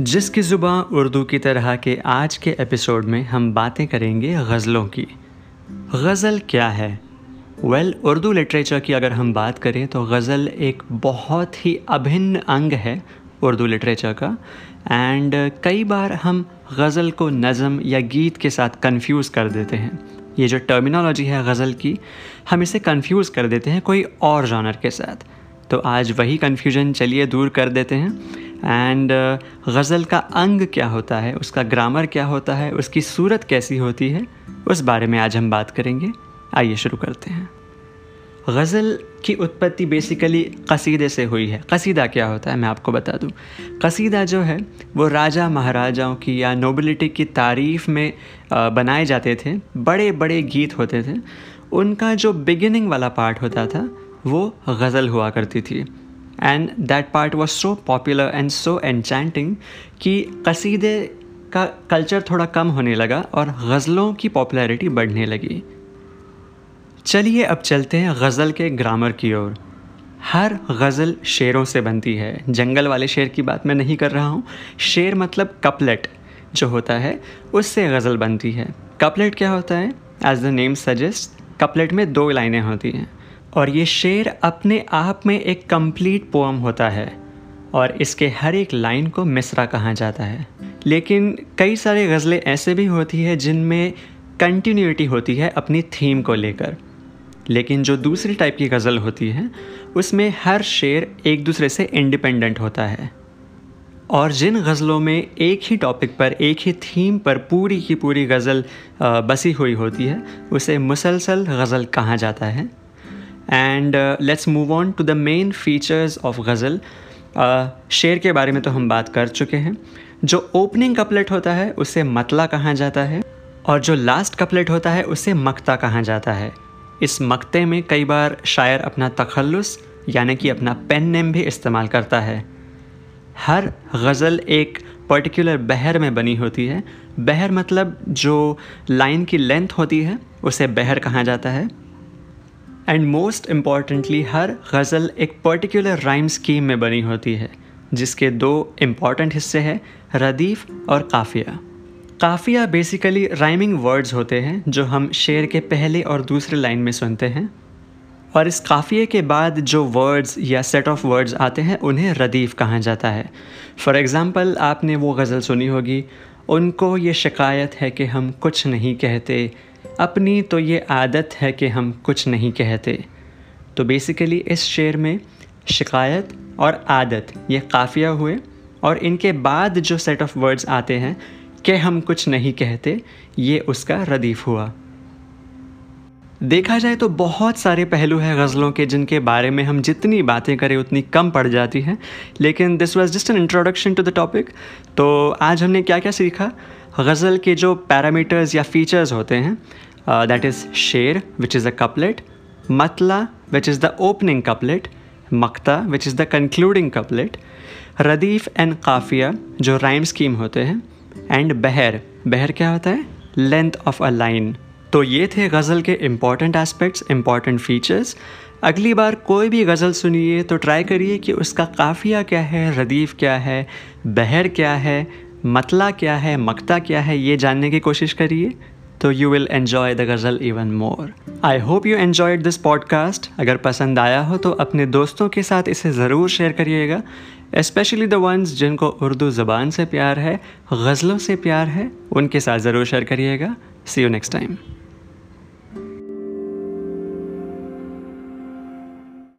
जिसकी ज़ुबान उर्दू की तरह के आज के एपिसोड में हम बातें करेंगे गज़लों की। गज़ल क्या है? वेल well, उर्दू लिटरेचर की अगर हम बात करें तो गज़ल एक बहुत ही अभिन्न अंग है उर्दू लिटरेचर का। एंड कई बार हम गज़ल को नज़म या गीत के साथ कंफ्यूज कर देते हैं। ये जो टर्मिनोलॉजी है गज़ल की हम इसे कंफ्यूज कर देते हैं कोई और जानर के साथ। तो आज वही कन्फ्यूज़न चलिए दूर कर देते हैं। एंड uh, गज़ल का अंग क्या होता है? उसका ग्रामर क्या होता है? उसकी सूरत कैसी होती है? उस बारे में आज हम बात करेंगे। आइए शुरू करते हैं। गज़ल की उत्पत्ति बेसिकली कसीदे से हुई है। कसीदा क्या होता है? मैं आपको बता दूँ। कसीदा जो है वो राजा महाराजाओं की या नोबिलिटी की तारीफ़ में बनाए जाते थे। बड़े बड़े गीत होते थे। उनका जो बिगिनिंग वाला पार्ट होता था वो गज़ल हुआ करती थी। And that part was so popular and so enchanting कि कसीदे का कल्चर थोड़ा कम होने लगा और गज़लों की पॉपुलैरिटी बढ़ने लगी। चलिए अब चलते हैं गज़ल के ग्रामर की ओर। हर गज़ल शेरों से बनती है। जंगल वाले शेर की बात मैं नहीं कर रहा हूँ। शेर मतलब कपलेट जो होता है, उससे गज़ल बनती है। कपलेट क्या होता है? As the name suggest couplet में दो लाइनें होती हैं। और ये शेर अपने आप में एक कंप्लीट पोम होता है और इसके हर एक लाइन को मिसरा कहा जाता है। लेकिन कई सारे गज़लें ऐसे भी होती है जिनमें कंटिन्यूटी होती है अपनी थीम को लेकर। लेकिन जो दूसरी टाइप की गज़ल होती है, उसमें हर शेर एक दूसरे से इंडिपेंडेंट होता है। और जिन गज़लों में एक ही टॉपिक पर, एक ही थीम पर पूरी की पूरी गज़ल बसी हुई होती है, उसे मुसलसल गज़ल कहा जाता है। And let's move on to the main features of ghazal शेर के बारे में तो हम बात कर चुके हैं। जो ओपनिंग कपलेट होता है, उसे मतला कहा जाता है। और जो लास्ट कपलेट होता है, उसे मक्ता कहा जाता है। इस मक्ते में कई बार शायर अपना तखल्लुस, यानी कि अपना पेन नेम भी इस्तेमाल करता है। हर गज़ल एक पर्टिकुलर बहर में बनी होती है। बहर मतलब जो लाइन की लेंथ होती है, उसे बहर कहा जाता है। एंड मोस्ट इम्पॉर्टेंटली हर गज़ल एक पर्टिकुलर राइम स्कीम में बनी होती है, जिसके दो इंपॉर्टेंट हिस्से हैं, रदीफ़ और काफिया। काफिया बेसिकली राइमिंग वर्ड्स होते हैं, जो हम शेर के पहले और दूसरे लाइन में सुनते हैं। और इस काफ़िए के बाद जो वर्ड्स या सेट ऑफ़ वर्ड्स आते हैं, उन्हें रदीफ़ कहा जाता है। फॉर एग्ज़ाम्पल आपने वो गज़ल सुनी होगी, उनको ये शिकायत है कि हम कुछ नहीं कहते अपनी तो ये आदत है कि हम कुछ नहीं कहते। तो बेसिकली इस शेर में शिकायत और आदत, ये काफ़िया हुए और इनके बाद जो सेट ऑफ़ वर्ड्स आते हैं कि हम कुछ नहीं कहते, ये उसका रदीफ़ हुआ। देखा जाए तो बहुत सारे पहलू हैं गज़लों के जिनके बारे में हम जितनी बातें करें उतनी कम पड़ जाती हैं। लेकिन this was just an introduction to the topic तो आज हमने क्या क्या सीखा? गज़ल के जो पैरामीटर्स या फीचर्स होते हैं दैट इज़ शेर विच is a couplet matla which is the opening couplet maqta which is the concluding couplet radif and qafiya, जो राइम स्कीम होते हैं एंड बहर। बहर क्या होता है? लेंथ ऑफ़ अ लाइन तो ये थे गज़ल के इंपॉर्टेंट एस्पेक्ट्स इंपॉर्टेंट फीचर्स अगली बार कोई भी गज़ल सुनिए तो ट्राई करिए कि उसका काफिया क्या है, रदीफ़ क्या है, बहर क्या है मतला क्या है, मकता क्या है, ये जानने की कोशिश करिए तो you will enjoy the ghazal even more I hope you enjoyed this podcast अगर पसंद आया हो तो अपने दोस्तों के साथ इसे ज़रूर शेयर करिएगा इस्पेशली द वंस जिनको उर्दू ज़बान से प्यार है गज़लों से प्यार है, उनके साथ ज़रूर शेयर करिएगा. सी यू नेक्स्ट टाइम